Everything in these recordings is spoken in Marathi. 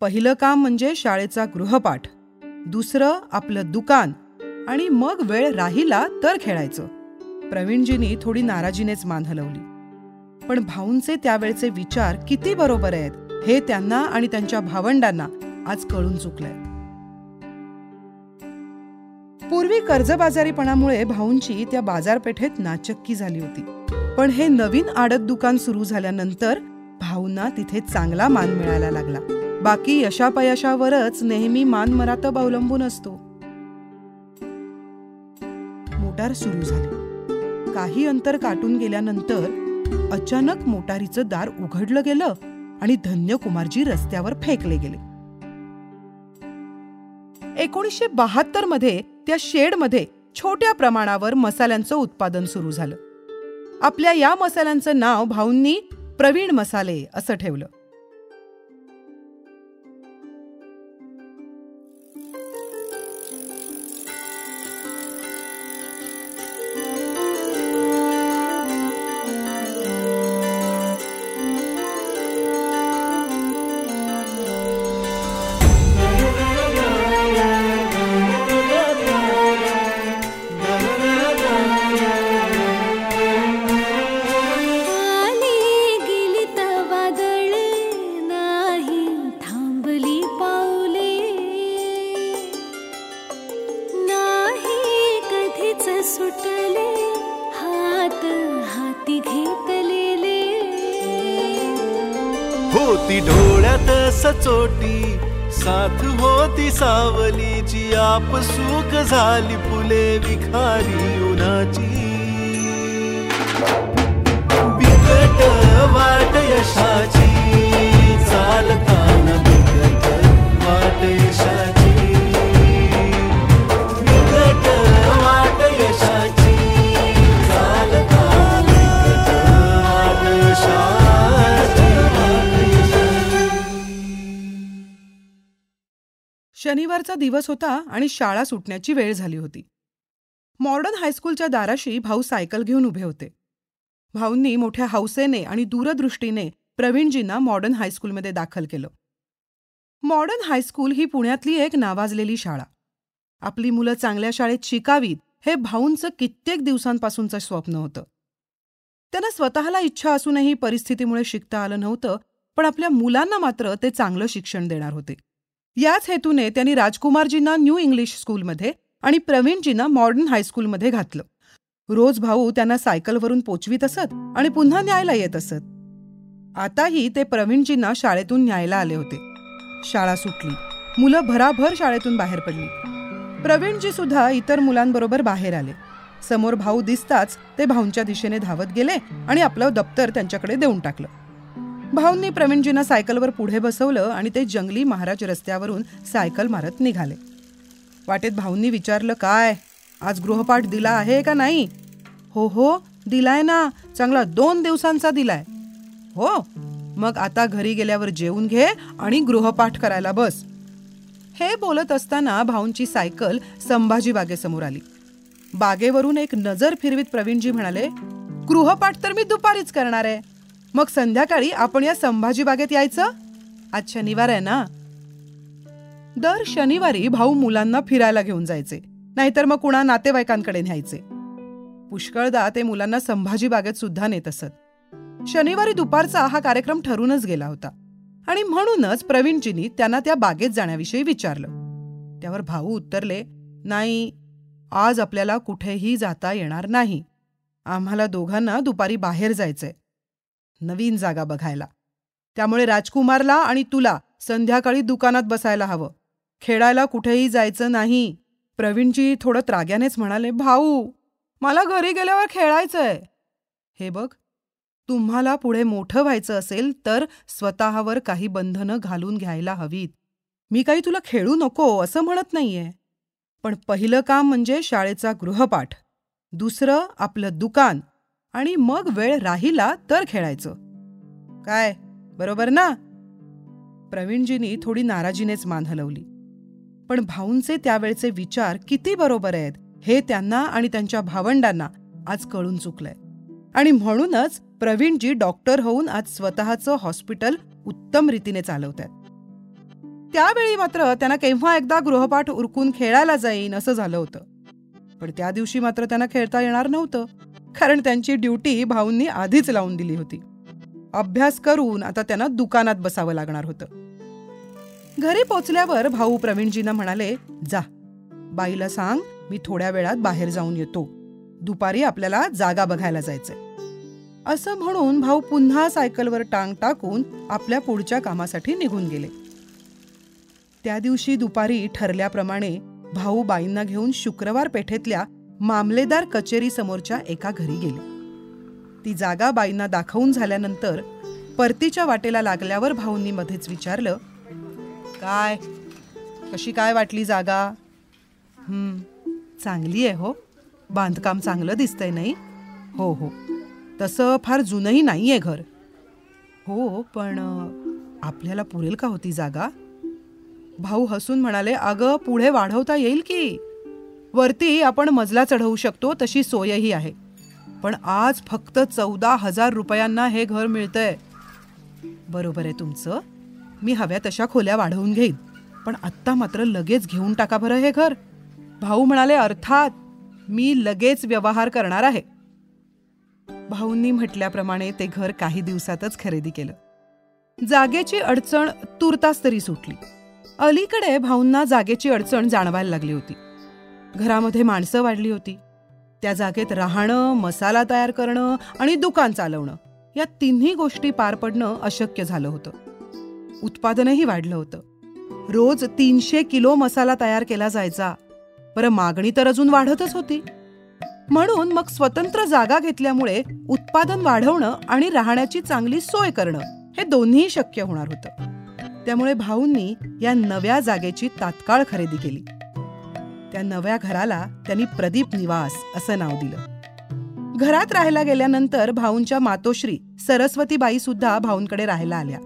पहिलं काम म्हणजे शाळेचा गृहपाठ. दुसरं आपलं दुकान आणि मग वेळ राहिला तर खेळायचं. प्रवीणजींनी थोडी नाराजीनेच मान हलवली पण भाऊंचे त्यावेळचे विचार किती बरोबर आहेत हे त्यांना आणि त्यांच्या भावंडांना आज कळून चुकलंय. पूर्वी कर्जबाजारीपणामुळे भाऊंची त्या बाजारपेठेत नाचक्की झाली होती. पण हे नवीन आडत दुकान सुरू झाल्यानंतर भाऊंना तिथे चांगला मान मिळायला लागला. बाकी यशापयशावरच नेहमी मान मरातब अवलंबून असतो. मोटार सुरू झाली. काही अंतर काटून गेल्यानंतर अचानक मोटारीचं दार उघडलं गेलं आणि धन्य कुमारजी रस्त्यावर फेकले गेले. एकोणीसशे बहात्तरमध्ये त्या शेडमध्ये छोट्या प्रमाणावर मसाल्यांचं उत्पादन सुरू झालं. आपल्या या मसाल्यांचं नाव भाऊंनी प्रवीण मसाले असं ठेवलं. साथ होती सावलीची सुख झाली फुले विखारी उन्हाची. बिकट वाट यशाची शनिवारचा दिवस होता आणि शाळा सुटण्याची वेळ झाली होती. मॉडर्न हायस्कूलच्या दाराशी भाऊ सायकल घेऊन उभे होते. भाऊंनी मोठ्या हौसेने आणि दूरदृष्टीने प्रवीणजींना मॉडर्न हायस्कूलमध्ये दाखल केलं. मॉडर्न हायस्कूल ही पुण्यातली एक नावाजलेली शाळा. आपली मुलं चांगल्या शाळेत शिकावीत हे भाऊंचं कित्येक दिवसांपासूनचं स्वप्न होतं. त्यांना स्वतःला इच्छा असूनही परिस्थितीमुळे शिकता आलं नव्हतं पण आपल्या मुलांना मात्र ते चांगलं शिक्षण देणार होते. याच हेतूने त्यांनी राजकुमारजींना न्यू इंग्लिश स्कूलमध्ये आणि प्रवीणजींना मॉडर्न हायस्कूलमध्ये घातलं. रोज भाऊ त्यांना सायकलवरून पोचवीत असत आणि पुन्हा न्यायला येत असत. आताही ते प्रवीणजींना शाळेतून न्यायला आले होते. शाळा सुटली. मुलं भराभर शाळेतून बाहेर पडली. प्रवीणजी सुद्धा इतर मुलांबरोबर बाहेर आले. समोर भाऊ दिसताच ते भाऊंच्या दिशेने धावत गेले आणि आपलं दप्तर त्यांच्याकडे देऊन टाकलं. भाऊंनी प्रवीणजींना सायकलवर पुढे बसवलं आणि ते जंगली महाराज रस्त्यावरून सायकल मारत निघाले. वाटेत भाऊंनी विचारलं काय? आज गृहपाठ दिला आहे का नाही? हो हो दिलाय ना. चांगला दोन दिवसांचा दिलाय. हो? मग आता घरी गेल्यावर जेवून घे आणि गृहपाठ करायला बस. हे बोलत असताना भाऊंची सायकल संभाजी बागेसमोर आली. बागेवरून एक नजर फिरवीत प्रवीणजी म्हणाले गृहपाठ तर मी दुपारीच करणार आहे. मग संध्याकाळी आपण या संभाजी बागेत यायचं? आज शनिवार आहे ना? दर शनिवारी भाऊ मुलांना फिरायला घेऊन जायचे. नाहीतर मग कुणा नातेवाईकांकडे न्यायचे. पुष्कळदा ते मुलांना संभाजी बागेत सुद्धा नेत असत. शनिवारी दुपारचा हा कार्यक्रम ठरूनच गेला होता. आणि म्हणूनच प्रवीणजींनी त्यांना त्या बागेत जाण्याविषयी विचारलं. त्यावर भाऊ उत्तरले नाही आज आपल्याला कुठेही जाता येणार नाही. आम्हाला दोघांना दुपारी बाहेर जायचंय. नवीन जागा बघायला. त्यामुळे राजकुमारला आणि तुला संध्याकाळी दुकानात बसायला हवं. खेळायला कुठेही जायचं नाही. प्रवीणजी थोडं त्राग्यानेच म्हणाले भाऊ मला घरी गेल्यावर खेळायचंय. हे बघ तुम्हाला पुढे मोठं व्हायचं असेल तर स्वतःवर काही बंधनं घालून घ्यायला हवीत. मी काही तुला खेळू नको असं म्हणत नाहीये. पण पहिलं काम म्हणजे शाळेचा गृहपाठ. दुसरं आपलं दुकान. आणि मग वेळ राहिला तर खेळायचं. काय? बरोबर ना? प्रवीणजींनी थोडी नाराजीनेच मान हलवली. पण भाऊंचे त्यावेळचे विचार किती बरोबर आहेत हे त्यांना आणि त्यांच्या भावंडांना आज कळून चुकलंय. आणि म्हणूनच प्रवीणजी डॉक्टर होऊन आज स्वतःचं हॉस्पिटल उत्तम रीतीने चालवत आहेत त्यावेळी मात्र त्यांना केव्हा एकदा गृहपाठ उरकून खेळायला जाईन असं झालं होतं. पण त्या दिवशी मात्र त्यांना खेळता येणार नव्हतं. कारण त्यांची ड्युटी भाऊंनी आधीच लावून दिली होती. अभ्यास करून आता त्यांना दुकानात बसावं लागणार होतं. घरी पोचल्यावर भाऊ प्रवीणजींना म्हणाले जा. बाईला सांग मी थोड्या वेळात बाहेर जाऊन येतो. दुपारी आपल्याला जागा बघायला जायचंय. असं म्हणून भाऊ पुन्हा सायकलवर टांग टाकून आपल्या पुढच्या कामासाठी निघून गेले. त्या दिवशी दुपारी ठरल्याप्रमाणे भाऊ बाईंना घेऊन शुक्रवार पेठेतल्या मामलेदार कचेरी समोरच्या एका घरी गेले. ती जागा बाईंना दाखवून झाल्यानंतर परतीच्या वाटेला लागल्यावर भाऊंनी मध्येच विचारलं काय? कशी काय वाटली जागा? चांगली आहे हो. बांधकाम चांगलं दिसतंय नाही? हो हो. तसं फार जुनंही नाही आहे घर. हो पण आपल्याला पुरेल का होती जागा? भाऊ हसून म्हणाले अगं पुढे वाढवता येईल की? वरती आपण मजला चढवू शकतो तशी सोयही आहे. पण आज फक्त चौदा हजार रुपयांना हे घर मिळतंय. बरोबर आहे तुमचं. मी हव्या तशा खोल्या वाढवून घेईन. पण आत्ता मात्र लगेच घेऊन टाका बरं हे घर. भाऊ म्हणाले अर्थात मी लगेच व्यवहार करणार आहे. भाऊंनी म्हटल्याप्रमाणे ते घर काही दिवसातच खरेदी केलं. जागेची अडचण तुर्तास तरी सुटली. अलीकडे भाऊंना जागेची अडचण जाणवायला लागली होती. घरामध्ये माणसं वाढली होती. त्या जागेत राहणं मसाला तयार करणं आणि दुकान चालवणं या तिन्ही गोष्टी पार पडणं अशक्य झालं होतं. उत्पादनही वाढलं होतं. रोज तीनशे किलो मसाला तयार केला जायचा. बरं मागणी तर अजून वाढतच होती. म्हणून मग स्वतंत्र जागा घेतल्यामुळे उत्पादन वाढवणं आणि राहण्याची चांगली सोय करणं हे दोन्ही शक्य होणार होतं. त्यामुळे भाऊंनी या नव्या जागेची तात्काळ खरेदी केली. त्या नव्या घराला त्यांनी प्रदीप निवास असं नाव दिलं. घरात राहायला गेल्यानंतर भाऊंच्या मातोश्री सरस्वतीबाई सुद्धा भाऊंकडे राहायला आल्या.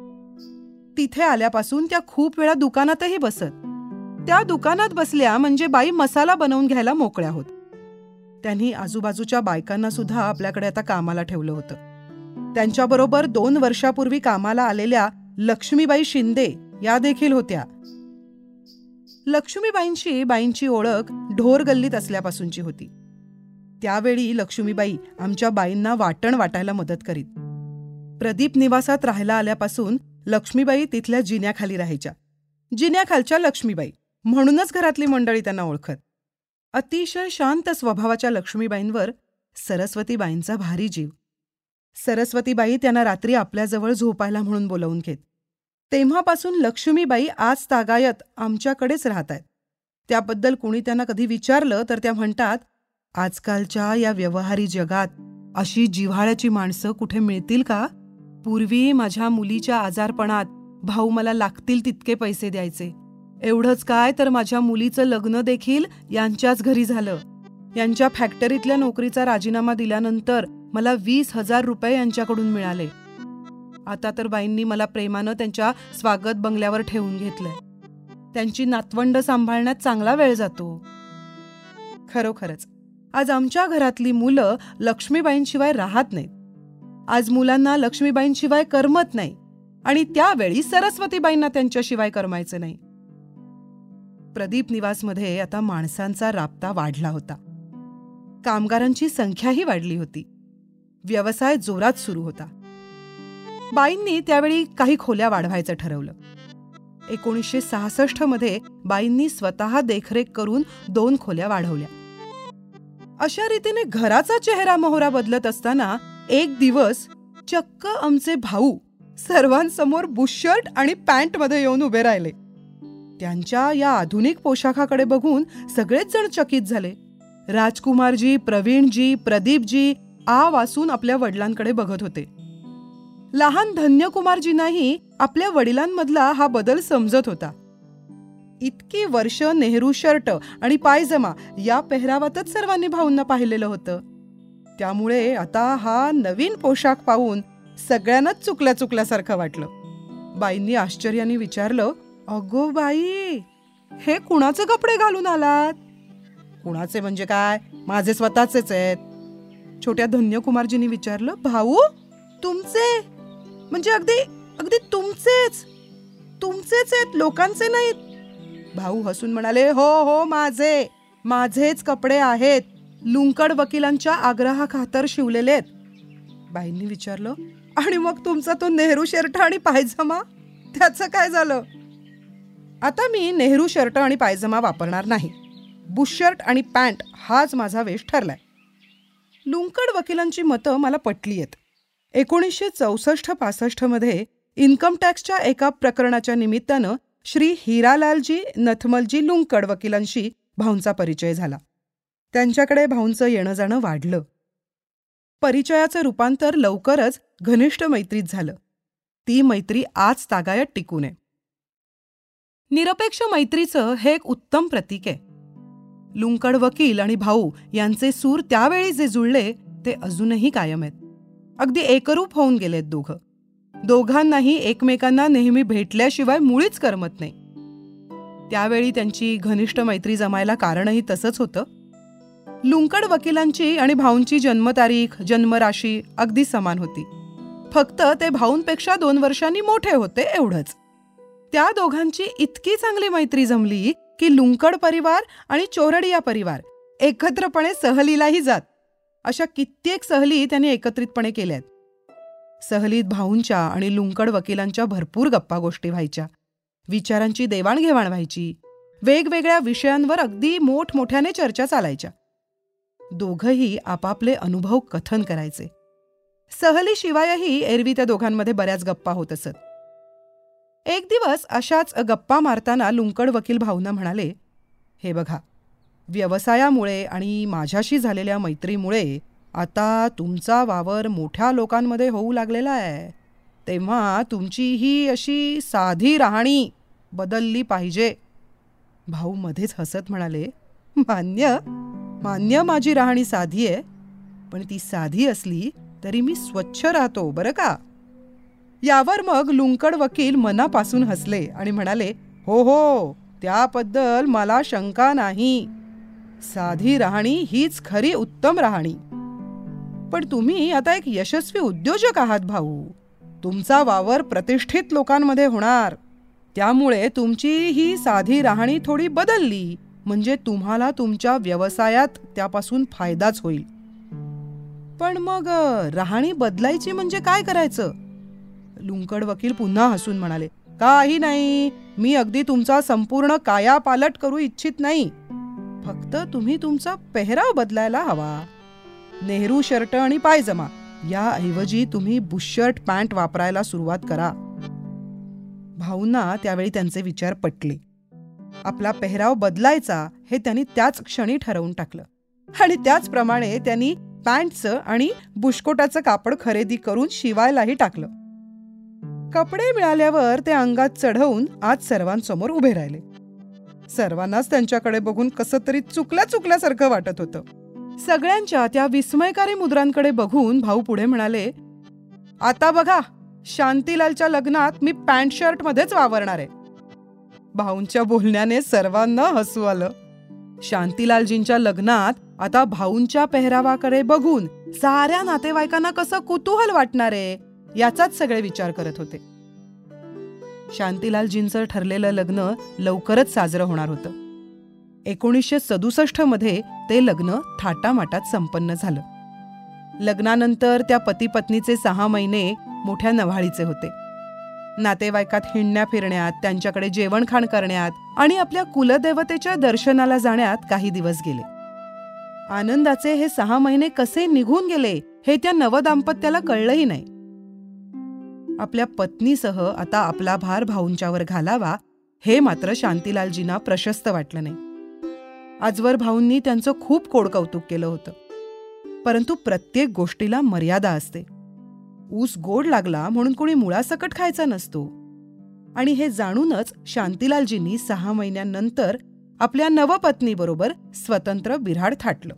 तिथे आल्यापासून त्या खूप वेळा दुकानातही बसत. त्या दुकानात बसल्या म्हणजे बाई मसाला बनवून घ्यायला मोकळ्या होत. त्यांनी आजूबाजूच्या बायकांना सुद्धा आपल्याकडे आता कामाला ठेवलं होतं. त्यांच्याबरोबर दोन वर्षापूर्वी कामाला आलेल्या लक्ष्मीबाई शिंदे या देखील होत्या. लक्ष्मीबाईंची बाईंची ओळख ढोर गल्लीत असल्यापासूनची होती. त्यावेळी लक्ष्मीबाई आमच्या बाईंना वाटण वाटायला मदत करीत. प्रदीप निवासात राहायला आल्यापासून लक्ष्मीबाई तिथल्या जिन्याखाली राहायच्या. जिन्याखालच्या लक्ष्मीबाई म्हणूनच घरातली मंडळी त्यांना ओळखत. अतिशय शांत स्वभावाच्या लक्ष्मीबाईंवर सरस्वतीबाईंचा भारी जीव. सरस्वतीबाई त्यांना रात्री आपल्याजवळ झोपायला म्हणून बोलवून घेत. तेव्हापासून लक्ष्मीबाई आज तागायत आमच्याकडेच राहत आहेत त्याबद्दल कुणी त्यांना कधी विचारलं तर त्या म्हणतात आजकालच्या या व्यवहारी जगात अशी जिव्हाळ्याची माणसं कुठे मिळतील का? पूर्वी माझ्या मुलीच्या आजारपणात भाऊ मला लागतील तितके पैसे द्यायचे. एवढंच काय तर माझ्या मुलीचं लग्न देखील यांच्याच घरी झालं. यांच्या फॅक्टरीतल्या नोकरीचा राजीनामा दिल्यानंतर मला वीस हजार रुपये यांच्याकडून मिळाले. आता तर बाईंनी मला प्रेमानं त्यांच्या स्वागत बंगल्यावर ठेवून घेतलंय. त्यांची नातवंड सांभाळण्यात चांगला वेळ जातो. खरोखरच. आज आमच्या घरातली मुलं लक्ष्मीबाईंशिवाय राहत नाहीत. आज मुलांना लक्ष्मीबाईंशिवाय करमत नाही आणि त्यावेळी सरस्वतीबाईंना त्यांच्याशिवाय करमायचं नाही. प्रदीप निवासमध्ये आता माणसांचा राबता वाढला होता. कामगारांची संख्याही वाढली होती. व्यवसाय जोरात सुरू होता. बाईंनी त्यावेळी काही खोल्या वाढवायचं ठरवलं. एकोणीसशे सहासष्टमध्ये बाईंनी स्वतः देखरेख करून दोन खोल्या वाढवल्या. अशा रीतीने घराचा चेहरा मोहरा बदलत असताना एक दिवस चक्क आमचे भाऊ सर्वांसमोर बुशर्ट आणि पॅन्टमध्ये येऊन उभे राहिले. त्यांच्या या आधुनिक पोशाखाकडे बघून सगळेच जण चकित झाले. राजकुमारजी प्रवीणजी प्रदीपजी आ वासून आपल्या वडिलांकडे बघत होते. लहान धन्यकुमारजींनाही आपल्या वडिलांमधला हा बदल समजत होता. इतकी वर्ष नेहरू शर्ट आणि पायजमा या पेहरावातच सर्वांनी भाऊंना पाहिलेलं होतं. त्यामुळे आता हा नवीन पोशाख पाहून सगळ्यांनाच चुकल्या चुकल्यासारखं वाटलं. बाईंनी आश्चर्याने विचारलं अगो बाई हे कुणाचे कपडे घालून आलात? कुणाचे म्हणजे काय? माझे स्वतःचेच आहेत. छोट्या धन्यकुमारजींनी विचारलं भाऊ तुमचे म्हणजे अगदी अगदी तुमचेच तुमचेच आहेत लोकांचे नाहीत. भाऊ हसून म्हणाले हो हो माझे माझेच कपडे आहेत. लुंकड वकिलांच्या आग्रहाखातर शिवलेले आहेत. बाईंनी विचारलं आणि मग तुमचा तो नेहरू शर्ट आणि पायजमा? त्याचं काय झालं? आता मी नेहरू शर्ट आणि पायजमा वापरणार नाही. बुशर्ट आणि पॅन्ट हाच माझा वेश ठरलाय. लुंकड वकिलांची मतं मला पटली आहेत. एकोणीसशे चौसष्ट पासष्टमध्ये इन्कम टॅक्सच्या एका प्रकरणाच्या निमित्तानं श्री हिरालालजी नथमलजी लुंकड वकिलांशी भाऊंचा परिचय झाला. त्यांच्याकडे भाऊंचं येणं जाणं वाढलं. परिचयाचं रूपांतर लवकरच घनिष्ठ मैत्रीत झालं. ती मैत्री आज तागायत टिकू नये. निरपेक्ष मैत्रीचं हे एक उत्तम प्रतीक आहे. लुंकड वकील आणि भाऊ यांचे सूर त्यावेळी जे जुळले ते अजूनही कायम आहेत. अगदी एकरूप होऊन गेलेत दोघं. दोघांनाही एकमेकांना नेहमी भेटल्याशिवाय मुळीच करमत नाही. त्यावेळी त्यांची घनिष्ठ मैत्री जमायला कारणही तसंच होतं. लुंकड वकिलांची आणि भाऊंची जन्मतारीख जन्मराशी अगदी समान होती. फक्त ते भाऊंपेक्षा दोन वर्षांनी मोठे होते एवढंच. त्या दोघांची इतकी चांगली मैत्री जमली की लुंकड परिवार आणि चोरडिया परिवार एकत्रपणे सहलीलाही जात. अशा कित्येक सहली त्यांनी एकत्रितपणे केल्यात. सहलीत भाऊंच्या आणि लुंकड वकिलांच्या भरपूर गप्पा गोष्टी व्हायच्या. विचारांची देवाणघेवाण व्हायची. वेगवेगळ्या विषयांवर अगदी मोठमोठ्याने चर्चा चालायच्या. दोघंही आपापले अनुभव कथन करायचे. सहलीशिवायही एरवी त्या दोघांमध्ये बऱ्याच गप्पा होत असत. एक दिवस अशाच गप्पा मारताना लुंकड वकील भाऊंना म्हणाले हे बघा व्यवसायामुळे आणि माझ्याशी झालेल्या मैत्रीमुळे आता तुमचा वावर मोठ्या लोकांमध्ये होऊ लागलेला आहे. तेव्हा तुमची ही अशी साधी राहणी बदलली पाहिजे. भाऊ मध्येच हसत म्हणाले मान्य मान्य माझी राहणी साधी आहे पण ती साधी असली तरी मी स्वच्छ राहतो बरं का? यावर मग लुंकड वकील मनापासून हसले आणि म्हणाले हो हो त्याबद्दल मला शंका नाही. साधी राहणी हीच खरी उत्तम राहणी. पण तुम्ही आता एक यशस्वी उद्योजक आहात भाऊ. तुमचा वावर प्रतिष्ठित लोकांमध्ये होणार. त्यामुळे तुमची ही साधी राहणी थोडी बदलली. म्हणजे तुम्हाला तुमच्या व्यवसायात त्यापासून फायदाच होईल. पण मग राहणी बदलायची म्हणजे काय करायचं? लुंकड वकील पुन्हा हसून म्हणाले काही नाही. मी अगदी तुमचा संपूर्ण काया पालट करू इच्छित नाही. फक्त तुम्ही तुमचा पेहराव बदलायला हवा. नेहरू शर्ट आणि पायजमा याऐवजी तुम्ही बुशर्ट पॅन्ट वापरायला सुरुवात करा. भाऊंना त्यावेळी त्यांचे विचार पटले. आपला पेहराव बदलायचा हे त्यांनी त्याच क्षणी ठरवून टाकलं. आणि त्याचप्रमाणे त्यांनी पॅन्टचं आणि बुशकोटाचं कापड खरेदी करून शिवायलाही टाकलं. कपडे मिळाल्यावर ते अंगात चढवून आज सर्वांसमोर उभे राहिले. सर्वांनाच त्यांच्याकडे बघून कसं तरी चुकल्या चुकल्यासारखं वाटत होतं. सगळ्यांच्या त्या विस्मयकारी मुद्रांकडे बघून भाऊ पुढे म्हणाले आता बघा शांतीलालच्या लग्नात मी पॅन्ट शर्ट मध्येच वावरणार आहे. भाऊंच्या बोलण्याने सर्वांना हसू आलं. शांतीलालजींच्या लग्नात आता भाऊंच्या पेहरावाकडे बघून साऱ्या नातेवाईकांना कसं कुतूहल वाटणार आहे याचाच सगळे विचार करत होते. शांतीलालजींचं ठरलेलं लग्न लवकरच साजरं होणार होतं. एकोणीसशे सदुसष्टमध्ये ते लग्न थाटामाटात संपन्न झालं. लग्नानंतर त्या पतीपत्नीचे सहा महिने मोठ्या नव्हाळीचे होते. नातेवाईकात हिंडण्या फिरण्यात त्यांच्याकडे जेवणखाण करण्यात आणि आपल्या कुलदेवतेच्या दर्शनाला जाण्यात काही दिवस गेले. आनंदाचे हे सहा महिने कसे निघून गेले हे त्या नवदाम्पत्याला कळलंही नाही. आपल्या पत्नीसह आता आपला भार भाऊंच्यावर घालावा हे मात्र शांतीलालजींना प्रशस्त वाटलं नाही. आजवर भाऊंनी त्यांचं खूप कोडकौतुक केलं होतं. परंतु प्रत्येक गोष्टीला मर्यादा असते. ऊस गोड लागला म्हणून कोणी मुळासकट खायचा नसतो. आणि हे जाणूनच शांतीलालजींनी सहा महिन्यांनंतर आपल्या नवपत्नीबरोबर स्वतंत्र बिराड थाटलं.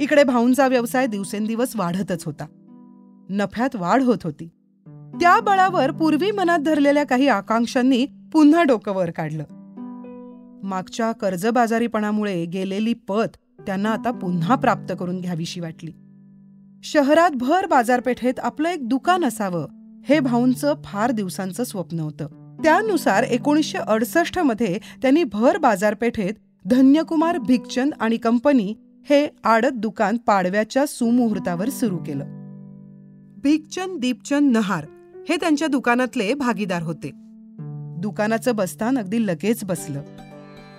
इकडे भाऊंचा व्यवसाय दिवसेंदिवस वाढतच होता. नफ्यात वाढ होत होती. त्या बळावर पूर्वी मनात धरलेल्या काही आकांक्षांनी पुन्हा डोकं वर काढलं. मागच्या कर्जबाजारीपणामुळे गेलेली पत त्यांना आता पुन्हा प्राप्त करून घ्यावीशी वाटली. शहरात भर बाजारपेठेत आपलं एक दुकान असावं हे भाऊंचं फार दिवसांचं स्वप्न होतं. त्यानुसार एकोणीसशे अडसष्टमध्ये त्यांनी भर बाजारपेठेत धन्यकुमार भिकचंद आणि कंपनी हे आडत दुकान पाडव्याच्या सुमुहूर्तावर सुरू केलं. भिकचंद दीपचंद नहार हे त्यांच्या दुकानातले भागीदार होते. दुकानाचं बस्तान अगदी लगेच बसलं.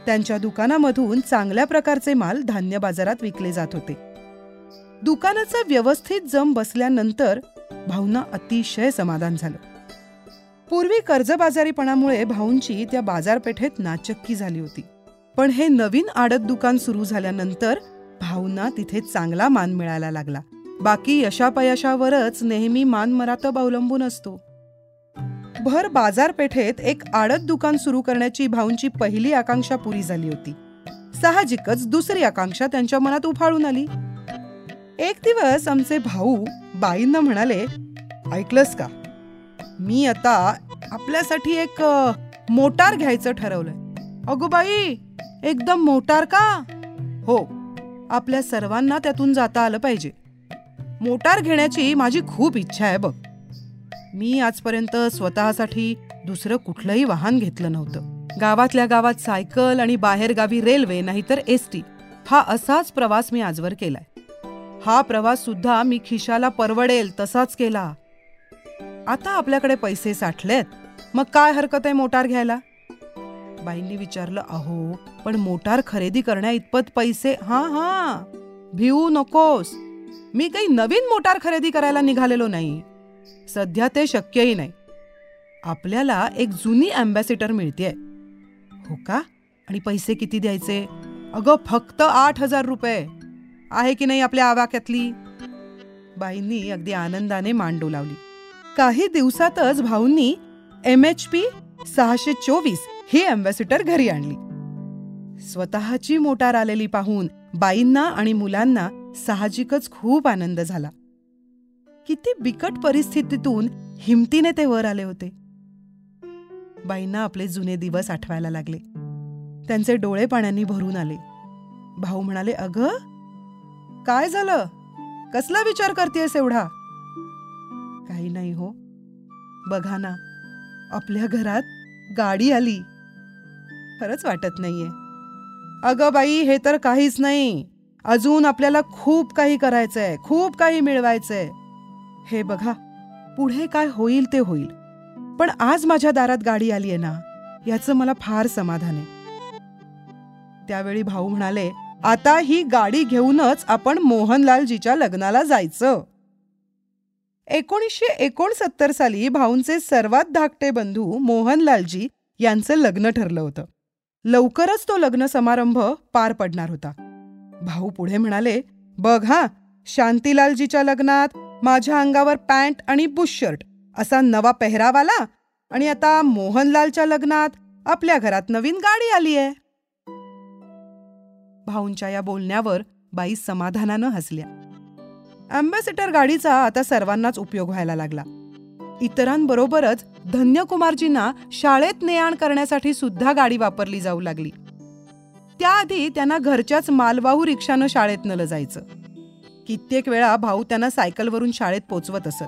त्यांच्या दुकानामधून चांगल्या प्रकारचे माल धान्य बाजारात विकले जात होते. दुकानाचा व्यवस्थित जम बसल्यानंतर भाऊंना अतिशय समाधान झालं. पूर्वी कर्जबाजारीपणामुळे भाऊंची त्या बाजारपेठेत नाचक्की झाली होती. पण हे नवीन आडत दुकान सुरू झाल्यानंतर भाऊंना तिथे चांगला मान मिळायला लागला. बाकी यशापयशावरच नेहमी मान मरातब अवलंबून असतो. भर बाजारपेठेत एक आडत दुकान सुरू करण्याची भाऊंची पहिली आकांक्षा पुरी झाली होती. साहजिकच दुसरी आकांक्षा त्यांच्या मनात उफाळून आली. एक दिवस आमचे भाऊ बाईंना म्हणाले ऐकलंस का? मी आता आपल्यासाठी एक मोटार घ्यायचं ठरवलंय. अगो बाई एकदम मोटार का? हो आपल्या सर्वांना त्यातून जाता आलं पाहिजे. मोटार घेण्याची माझी खूप इच्छा आहे बघ. मी आजपर्यंत स्वतःसाठी दुसरं कुठलंही वाहन घेतलं नव्हतं. गावातल्या गावात सायकल आणि बाहेरगावी रेल्वे नाहीतर एस टी हा असाच प्रवास मी आजवर केलाय. हा प्रवास सुद्धा मी खिशाला परवडेल तसाच केला. आता आपल्याकडे पैसे साठलेत मग काय हरकत आहे मोटार घ्यायला? बाईंनी विचारलं अहो पण मोटार खरेदी करण्या इतपत पैसे हा हा भिवू नकोस. मी काही नवीन मोटार खरेदी करायला निघालेलो नाही. सध्या ते शक्यही नाही. आपल्याला एक जुनी अँबॅसिडर मिळतेय. हो का? आणि पैसे किती द्यायचे? अगं फक्त आठ हजार रुपये. आहे की नाही आपल्या आवाक्यातली? बाईंनी अगदी आनंदाने मांडू लावली. काही दिवसातच भाऊंनी एम एच पी सहाशे चोवीस ही अँबॅसिडर घरी आणली. स्वतःची मोटार आलेली पाहून बाईंना आणि मुलांना साहजिकच खूप आनंद झाला. किती बिकट परिस्थितीतून हिमतीने ते वर आले होते. बाईंना आपले जुने दिवस आठवायला लागले. त्यांचे डोळे पाण्याने भरून आले. भाऊ म्हणाले अग काय झालं? कसला विचार करतेयस एवढा? काही नाही हो. बघा ना आपल्या घरात गाडी आली. खरंच वाटत नाहीये. अगं बाई हे तर काहीच नाही. अजून आपल्याला खूप काही करायचंय खूप काही मिळवायचंय. हे बघा पुढे काय होईल ते होईल. पण आज माझ्या दारात गाडी आली आहे ना याचं मला फार समाधान आहे. त्यावेळी भाऊ म्हणाले आता ही गाडी घेऊनच आपण मोहनलालजीच्या लग्नाला जायचं. एकोणीसशे एकोणसत्तर साली भाऊंचे सर्वात धाकटे बंधू मोहनलालजी यांचं लग्न ठरलं होतं. लवकरच तो लग्न समारंभ पार पडणार होता. भाऊ पुढे म्हणाले बघ हा शांतीलालजीच्या लग्नात माझ्या अंगावर पॅन्ट आणि बुश शर्ट असा नवा पेहराव आला आणि आता मोहनलालच्या लग्नात आपल्या घरात नवीन गाडी आली आहे. भाऊंच्या या बोलण्यावर बाई समाधानानं हसल्या. अँबॅसेडर गाडीचा आता सर्वांनाच उपयोग व्हायला लागला. इतरांबरोबरच धन्यकुमारजींना शाळेत ने आण करण्यासाठी सुद्धा गाडी वापरली जाऊ लागली. त्याआधी त्यांना घरच्याच मालवाहू रिक्षानं शाळेत नलं जायचं. कित्येक वेळा भाऊ त्यांना सायकलवरून शाळेत पोचवत असत.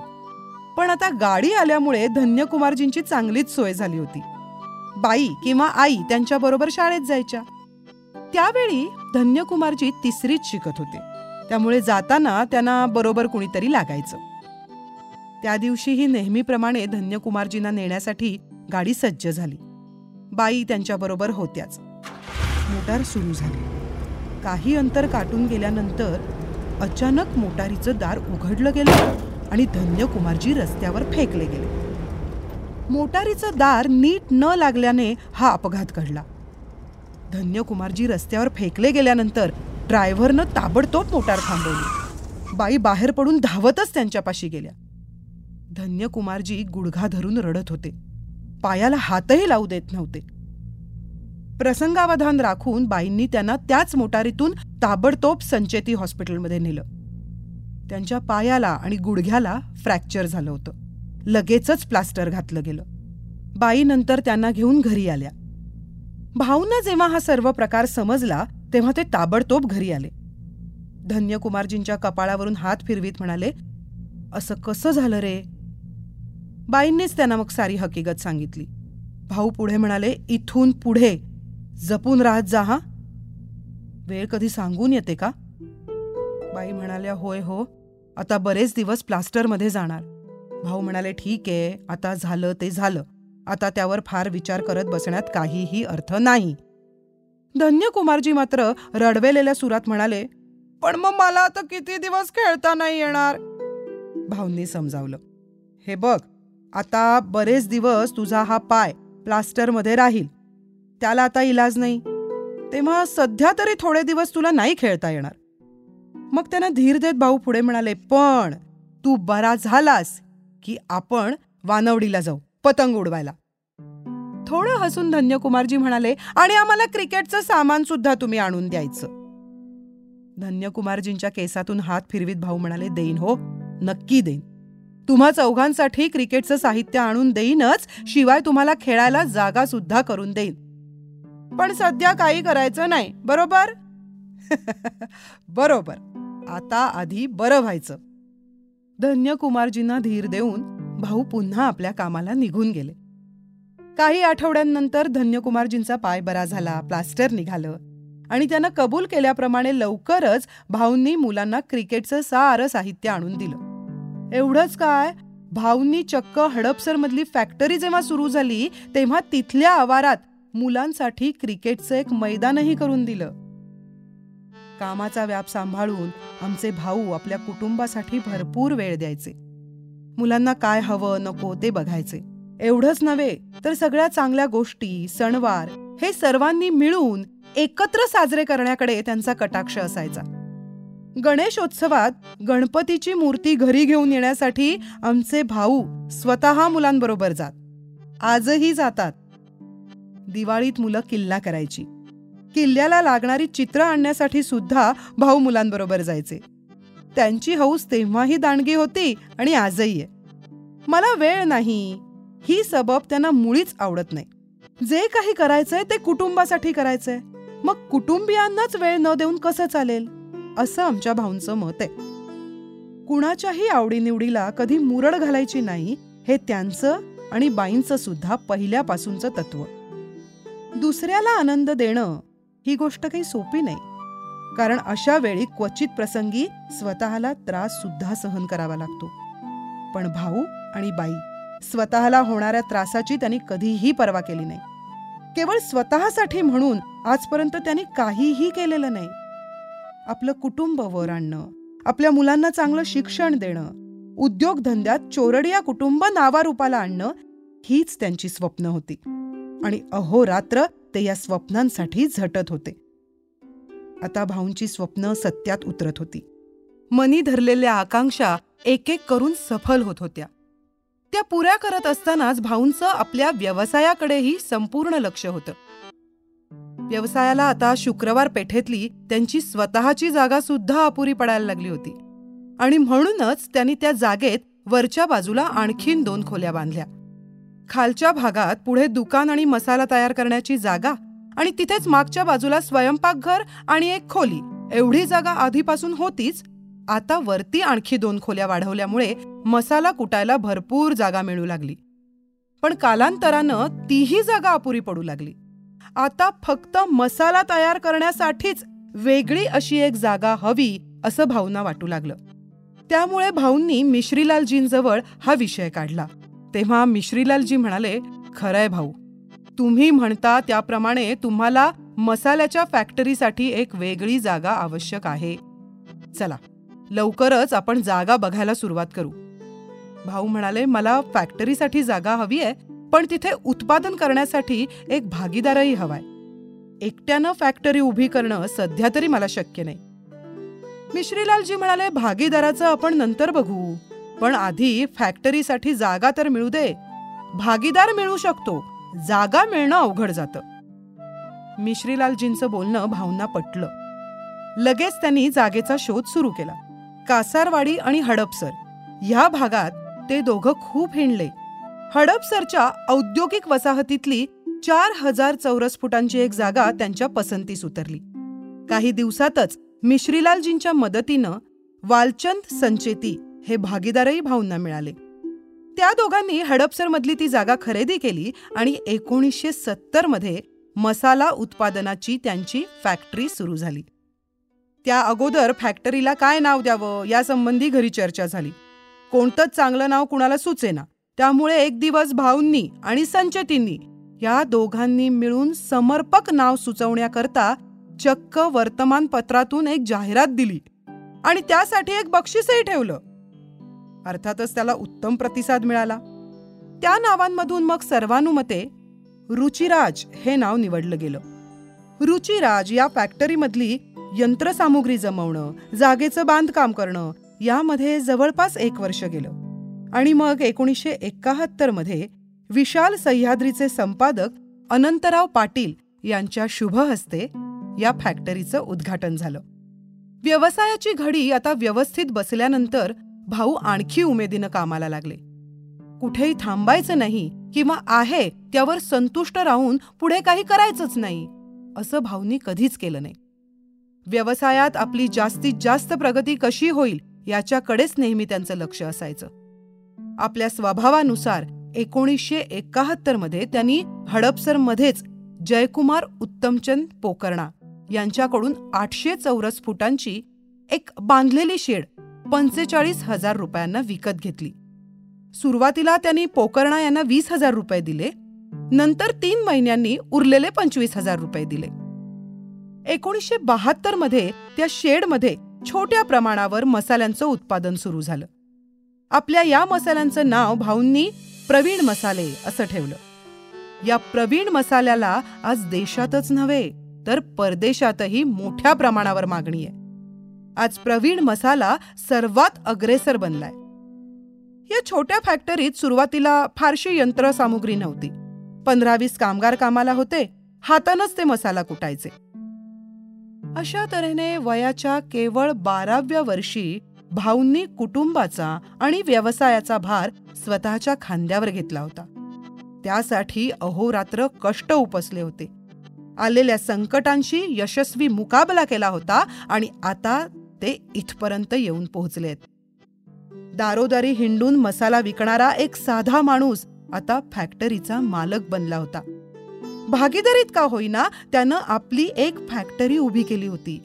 पण आता गाडी आल्यामुळे धन्यकुमारजींची चांगलीच सोय झाली होती. बाई किंवा आई त्यांच्याबरोबर शाळेत जायच्या. त्यावेळी धन्यकुमारजी तिसरीच शिकत होते. त्यामुळे जाताना त्यांना बरोबर कुणीतरी लागायचं. त्या दिवशीही नेहमीप्रमाणे धन्यकुमारजींना नेण्यासाठी गाडी सज्ज झाली. बाई त्यांच्याबरोबर होत्याच. मोटार सुरू झाली. काही अंतर काटून गेल्यानंतर अचानक मोटारीचं दार उघडलं गेलं आणि धन्यकुमारजी रस्त्यावर फेकले गेले. मोटारीचं दार नीट न लागल्याने हा अपघात घडला. धन्यकुमारजी रस्त्यावर फेकले गेल्यानंतर ड्रायव्हरनं ताबडतोब मोटार थांबवली. बाई बाहेर पडून धावतच त्यांच्यापाशी गेल्या. धन्यकुमारजी गुडघा धरून रडत होते. पायाला हातही लावू देत नव्हते. प्रसंगावधान राखून बाईंनी त्यांना त्याच मोटारीतून ताबडतोब संचेती हॉस्पिटलमध्ये नेलं. त्यांच्या पायाला आणि गुडघ्याला फ्रॅक्चर झालं होतं. लगेचच प्लास्टर घातलं गेलं. बाई नंतर त्यांना घेऊन घरी आल्या. भाऊंना जेव्हा हा सर्व प्रकार समजला तेव्हा ते ताबडतोब घरी आले. धन्यकुमारजींच्या कपाळावरून हात फिरवीत म्हणाले असं कसं झालं रे? बाईंनीच त्यांना मग सारी हकीकत सांगितली. भाऊ पुढे म्हणाले इथून पुढे जपून राहत जा हा. वेळ कधी सांगून येते का? बाई म्हणाल्या होय हो. आता बरेच दिवस प्लास्टरमध्ये जाणार. भाऊ म्हणाले ठीक आहे. आता झालं ते झालं. आता त्यावर फार विचार करत बसण्यात काहीही अर्थ नाही. धन्य कुमारजी मात्र रडवेलेल्या सुरात म्हणाले पण मग मला आता किती दिवस खेळता नाही येणार? भाऊंनी समजावलं हे बघ आता बरेच दिवस तुझा हा पाय प्लास्टरमध्ये राहील. त्याला आता इलाज नाही. तेव्हा सध्या तरी थोडे दिवस तुला नाही खेळता येणार. मग त्यांना धीर देत भाऊ पुढे म्हणाले पण तू बरा झालास की आपण वानवडीला जाऊ पतंग उडवायला. थोडं हसून धन्यकुमारजी म्हणाले आणि आम्हाला क्रिकेटचं सामान सुद्धा तुम्ही आणून द्यायचं. धन्यकुमारजींच्या केसातून हात फिरवीत भाऊ म्हणाले देईन हो नक्की देईन. तुम्हा चौघांसाठी क्रिकेटचं साहित्य आणून देईनच शिवाय तुम्हाला खेळायला जागा सुद्धा करून देईन. पण सध्या काही करायचं नाही. बरोबर? बरोबर. आता आधी बरं व्हायचं. धन्यकुमारजींना धीर देऊन भाऊ पुन्हा आपल्या कामाला निघून गेले. काही आठवड्यांनंतर धन्यकुमारजींचा पाय बरा झाला प्लास्टर निघालं आणि त्यानं कबूल केल्याप्रमाणे लवकरच भाऊंनी मुलांना क्रिकेटचं सारं साहित्य आणून दिलं. एवढंच काय? भाऊंनी चक्क हडपसरमधली फॅक्टरी जेव्हा सुरू झाली तेव्हा तिथल्या आवारात मुलांसाठी क्रिकेटचं एक मैदानही करून दिलं. कामाचा व्याप सांभाळून आमचे भाऊ आपल्या कुटुंबासाठी भरपूर वेळ द्यायचे. मुलांना काय हवं नको ते बघायचे. एवढंच नव्हे तर सगळ्या चांगल्या गोष्टी सणवार हे सर्वांनी मिळून एकत्र साजरे करण्याकडे त्यांचा कटाक्ष असायचा. गणेशोत्सवात गणपतीची मूर्ती घरी घेऊन येण्यासाठी आमचे भाऊ स्वतः मुलांबरोबर जात. आजही जातात. दिवाळीत मुलं किल्ला करायची. किल्ल्याला लागणारी चित्र आणण्यासाठी सुद्धा भाऊ मुलांबरोबर जायचे. त्यांची हौस तेव्हाही दांडगी होती आणि आजही आहे. मला वेळ नाही. ही सबब त्यांना मुळीच आवडत नाही. जे काही करायचंय ते कुटुंबासाठी करायचंय. मग कुटुंबियांनाच वेळ न देऊन कसं चालेल? असं आमच्या भाऊंचं मत आहे. कुणाच्याही आवडीनिवडीला कधी मुरड घालायची नाही हे त्यांचं आणि बाईंचं सुद्धा पहिल्यापासूनचं तत्व. दुसऱ्याला आनंद देणं ही गोष्ट काही सोपी नाही. कारण अशा वेळी क्वचित प्रसंगी स्वतःला त्रास सुद्धा सहन करावा लागतो. पण भाऊ आणि बाई स्वतःला होणाऱ्या त्रासाची त्यांनी कधीही पर्वा केली नाही. केवळ स्वतःसाठी म्हणून आजपर्यंत त्यांनी काहीही केलेलं नाही. आपलं कुटुंब वर आणणं आपल्या मुलांना चांगलं शिक्षण देणं उद्योगधंद्यात चोरडिया कुटुंब नावारूपाला आणणं हीच त्यांची स्वप्न होती. आणि अहोरात्र ते या स्वप्नांसाठी झटत होते. आता भाऊंची स्वप्न सत्यात उतरत होती. मनी धरलेल्या आकांक्षा एक एक करून सफल होत होत्या. त्या पुऱ्या करत असतानाच भाऊंचं आपल्या व्यवसायाकडेही संपूर्ण लक्ष होतं. व्यवसायाला आता शुक्रवार पेठेतली त्यांची स्वतःची जागा सुद्धा अपुरी पडायला लागली होती. आणि म्हणूनच त्यांनी त्या जागेत वरच्या बाजूला आणखीन दोन खोल्या बांधल्या. खालच्या भागात पुढे दुकान आणि मसाला तयार करण्याची जागा आणि तिथेच मागच्या बाजूला स्वयंपाकघर आणि एक खोली. एवढी जागा आधीपासून होतीच. आता वरती आणखी दोन खोल्या वाढवल्यामुळे मसाला कुटायला भरपूर जागा मिळू लागली. पण कालांतरानं तीही जागा अपुरी पडू लागली. आता फक्त मसाला तयार करण्यासाठीच वेगळी अशी एक जागा हवी असं भाऊंना वाटू लागलं. त्यामुळे भाऊंनी मिश्रीलालजींजवळ हा विषय काढला. तेव्हा मिश्रीलालजी म्हणाले खरंय भाऊ. तुम्ही म्हणता त्याप्रमाणे तुम्हाला मसाल्याच्या फॅक्टरीसाठी एक वेगळी जागा आवश्यक आहे. चला लवकरच आपण जागा बघायला सुरुवात करू. भाऊ म्हणाले मला फॅक्टरीसाठी जागा हवी आहे पण तिथे उत्पादन करण्यासाठी एक भागीदारही हवाय. एकट्यानं फॅक्टरी उभी करणं सध्या तरी मला शक्य नाही. मिश्रीलालजी म्हणाले भागीदाराचं आपण नंतर बघू. पण आधी फॅक्टरीसाठी जागा तर मिळू दे. भागीदार मिळू शकतो. जागा मिळणं अवघड जातं. मिश्रीलालजींचं बोलणं भाऊंना पटलं. लगेच त्यांनी जागेचा शोध सुरू केला. कासारवाडी आणि हडपसर ह्या भागात ते दोघं खूप हिंडले. हडपसरच्या औद्योगिक वसाहतीतली चार हजार चौरस फुटांची एक जागा त्यांच्या पसंतीस उतरली. काही दिवसातच मिश्रीलालजींच्या मदतीनं वालचंद संचेती हे भागीदारही भाऊंना मिळाले. त्या दोघांनी हडपसरमधली ती जागा खरेदी केली आणि एकोणीसशे सत्तरमध्ये मसाला उत्पादनाची त्यांची फॅक्टरी सुरू झाली. त्या अगोदर फॅक्टरीला काय नाव द्यावं यासंबंधी घरी चर्चा झाली. कोणतंच चांगलं नाव कुणाला सुचेना. त्यामुळे एक दिवस भाऊंनी आणि संचतींनी या दोघांनी मिळून समर्पक नाव सुचवण्याकरता चक्क वर्तमानपत्रातून एक जाहिरात दिली आणि त्यासाठी एक बक्षीसही ठेवलं. अर्थातच त्याला उत्तम प्रतिसाद मिळाला. त्या नावांमधून मग सर्वानुमते रुचिराज हे नाव निवडलं गेलं. रुचिराज या फॅक्टरीमधली यंत्रसामुग्री जमवणं जागेचं बांधकाम करणं यामध्ये जवळपास एक वर्ष गेलं. आणि मग एकोणीसशे एकाहत्तरमध्ये विशाल सह्याद्रीचे संपादक अनंतराव पाटील यांच्या शुभ हस्ते या फॅक्टरीचं उद्घाटन झालं. व्यवसायाची घडी आता व्यवस्थित बसल्यानंतर भाऊ आणखी उमेदीनं कामाला लागले. कुठेही थांबायचं नाही किंवा आहे त्यावर संतुष्ट राहून पुढे काही करायचंच नाही असं भाऊंनी कधीच केलं नाही. व्यवसायात आपली जास्तीत जास्त प्रगती कशी होईल याच्याकडेच नेहमी त्यांचं लक्ष असायचं. आपल्या स्वभावानुसार एकोणीसशे एकाहत्तरमध्ये त्यांनी हडपसरमध्येच जयकुमार उत्तमचंद पोकर्णा यांच्याकडून आठशे चौरस फुटांची एक बांधलेली शेड पंचेचाळीस हजार रुपयांना विकत घेतली. सुरुवातीला त्यांनी पोकर्णा यांना वीस हजार रुपये दिले. नंतर तीन महिन्यांनी उरलेले पंचवीस हजार रुपये दिले. एकोणीसशे बहात्तरमध्ये त्या शेडमध्ये छोट्या प्रमाणावर मसाल्यांचं उत्पादन सुरू झालं. आपल्या या मसाल्यांचं नाव भाऊंनी प्रवीण मसाले असं ठेवलं. या प्रवीण मसाल्याला आज देशातच नव्हे तर परदेशातही मोठ्या प्रमाणावर मागणी आहे. आज प्रवीण मसाला सर्वात अग्रेसर बनलाय. या छोट्या फॅक्टरीत सुरुवातीला फारशी यंत्रसामुग्री नव्हती. पंधरा वीस कामगार कामाला होते हातानच ते मसाला कुटायचे. अशा तऱ्हेने वयाच्या केवळ बाराव्या वर्षी भाऊंनी कुटुंबाचा आणि व्यवसायाचा भार स्वतःच्या खांद्यावर घेतला होता. त्यासाठी अहोरात्र कष्ट उपसले होते. आलेल्या संकटांशी यशस्वी मुकाबला केला होता आणि आता ते इथपर्यंत येऊन पोहोचलेत. दारोदारी हिंडून मसाला विकणारा एक साधा माणूस आता फॅक्टरीचा मालक बनला होता. भागीदारीत का होईना त्यानं आपली एक फॅक्टरी उभी केली होती.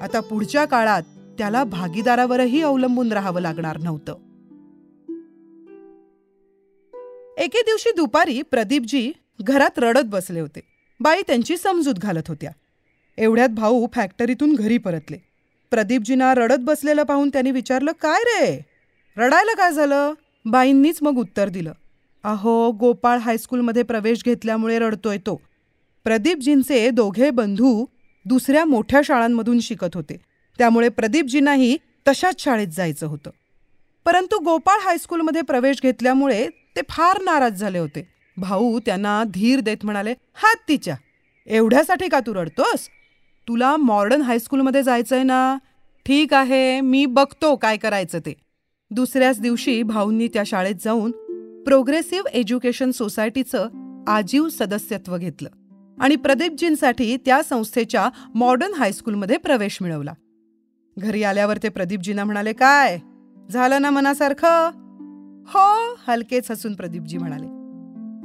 आता पुढच्या काळात त्याला भागीदारावरही अवलंबून राहावं लागणार नव्हतं. एके दिवशी दुपारी प्रदीपजी घरात रडत बसले होते. बाई त्यांची समजूत घालत होत्या. एवढ्यात भाऊ फॅक्टरीतून घरी परतले. प्रदीपजींना रडत बसलेलं पाहून त्यांनी विचारलं काय रे? रडायला काय झालं? बाईंनीच मग उत्तर दिलं अहो गोपाळ हायस्कूलमध्ये प्रवेश घेतल्यामुळे रडतोय तो. प्रदीपजींचे दोघे बंधू दुसऱ्या मोठ्या शाळांमधून शिकत होते. त्यामुळे प्रदीपजींनाही तशाच शाळेत जायचं होतं. परंतु गोपाळ हायस्कूलमध्ये प्रवेश घेतल्यामुळे ते फार नाराज झाले होते. भाऊ त्यांना धीर देत म्हणाले हात तिच्या. एवढ्यासाठी का तू रडतोस? तुला मॉडर्न हायस्कूलमध्ये जायचंय ना? ठीक आहे मी बघतो काय करायचं ते. दुसऱ्याच दिवशी भाऊंनी त्या शाळेत जाऊन प्रोग्रेसिव्ह एज्युकेशन सोसायटीचं आजीव सदस्यत्व घेतलं आणि प्रदीपजींसाठी त्या संस्थेच्या मॉडर्न हायस्कूलमध्ये प्रवेश मिळवला. घरी आल्यावर ते प्रदीपजींना म्हणाले काय? झालं ना मनासारखं? हो हलकेच हसून प्रदीपजी म्हणाले.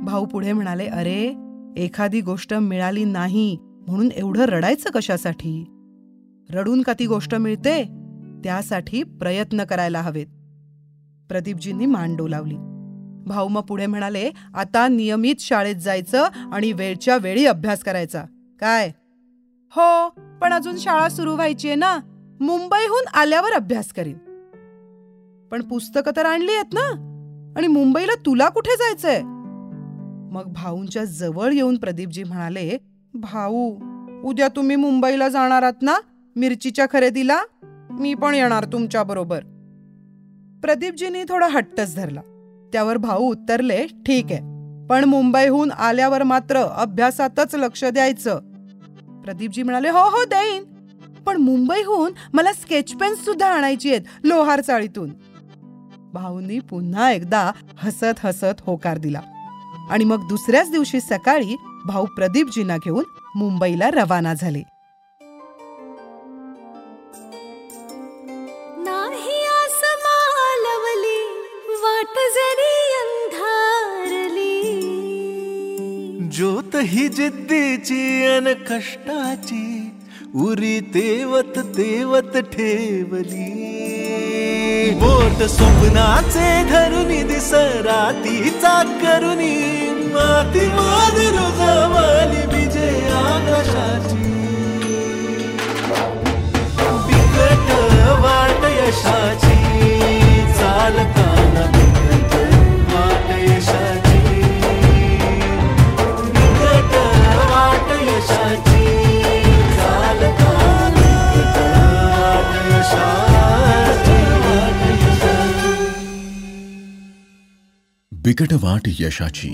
भाऊ पुढे म्हणाले अरे एखादी गोष्ट मिळाली नाही म्हणून एवढं रडायचं कशासाठी? रडून का ती गोष्ट मिळते? त्यासाठी प्रयत्न करायला हवेत. प्रदीपजींनी मान डोलावली. भाऊ मग पुढे म्हणाले आता नियमित शाळेत जायचं आणि वेळच्या वेळी अभ्यास करायचा. काय? हो पण अजून शाळा सुरू व्हायची आहे ना. मुंबईहून आल्यावर अभ्यास करीन. पण पुस्तकं तर आणली आहेत ना? आणि मुंबईला तुला कुठे जायचंय? मग भाऊंच्या जवळ येऊन प्रदीपजी म्हणाले भाऊ उद्या तुम्ही मुंबईला जाणार आहात ना? मिरचीच्या खरेदीला? मी पण येणार तुमच्या बरोबर. प्रदीपजींनी थोडा हट्टच धरला. त्यावर भाऊ उत्तरले ठीक आहे. पण मुंबईहून आल्यावर मात्र अभ्यासातच लक्ष द्यायचं. प्रदीपजी म्हणाले हो हो देईन. पण मुंबईहून मला स्केच पेन्स सुद्धा आणायची आहेत लोहार चाळीतून. भाऊंनी पुन्हा एकदा हसत हसत होकार दिला. आणि मग दुसऱ्याच दिवशी सकाळी भाऊ प्रदीपजींना घेऊन मुंबईला रवाना झाले. ज्योत ही जिद्दीची अन कष्टाची उरी तेवत तेवत ठेवली. बोट स्वप्नाचे धरुनी दिसरातीचा करुनी माती मादिरो जमाली विजय आकाशाची। बिकट वाट यशाची चालताना बिकट वाट यशाची। बिकट वाट यशाची चालताना बिकट वाट यशाची वाट यशाची। बिकट वाट यशाची